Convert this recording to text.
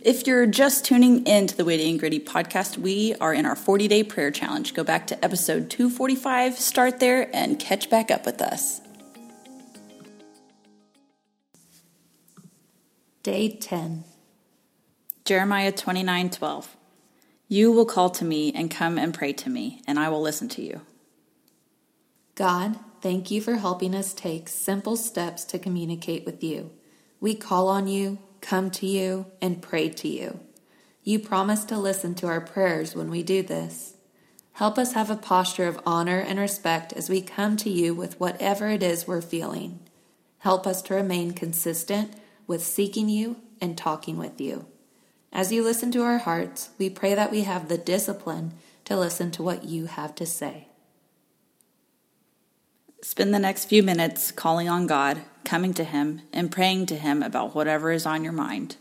If you're just tuning in to the Witty and Gritty podcast, we are in our 40 day prayer challenge. Go back to episode 245, start there, and catch back up with us. Day 10. Jeremiah 29 12. You will call to me and come and pray to me, and I will listen to you. God, thank you for helping us take simple steps to communicate with you. We call on you, come to you, and pray to you. You promise to listen to our prayers when we do this. Help us have a posture of honor and respect as we come to you with whatever it is we're feeling. Help us to remain consistent with seeking you and talking with you. As you listen to our hearts, we pray that we have the discipline to listen to what you have to say. Spend the next few minutes calling on God, coming to Him, and praying to Him about whatever is on your mind.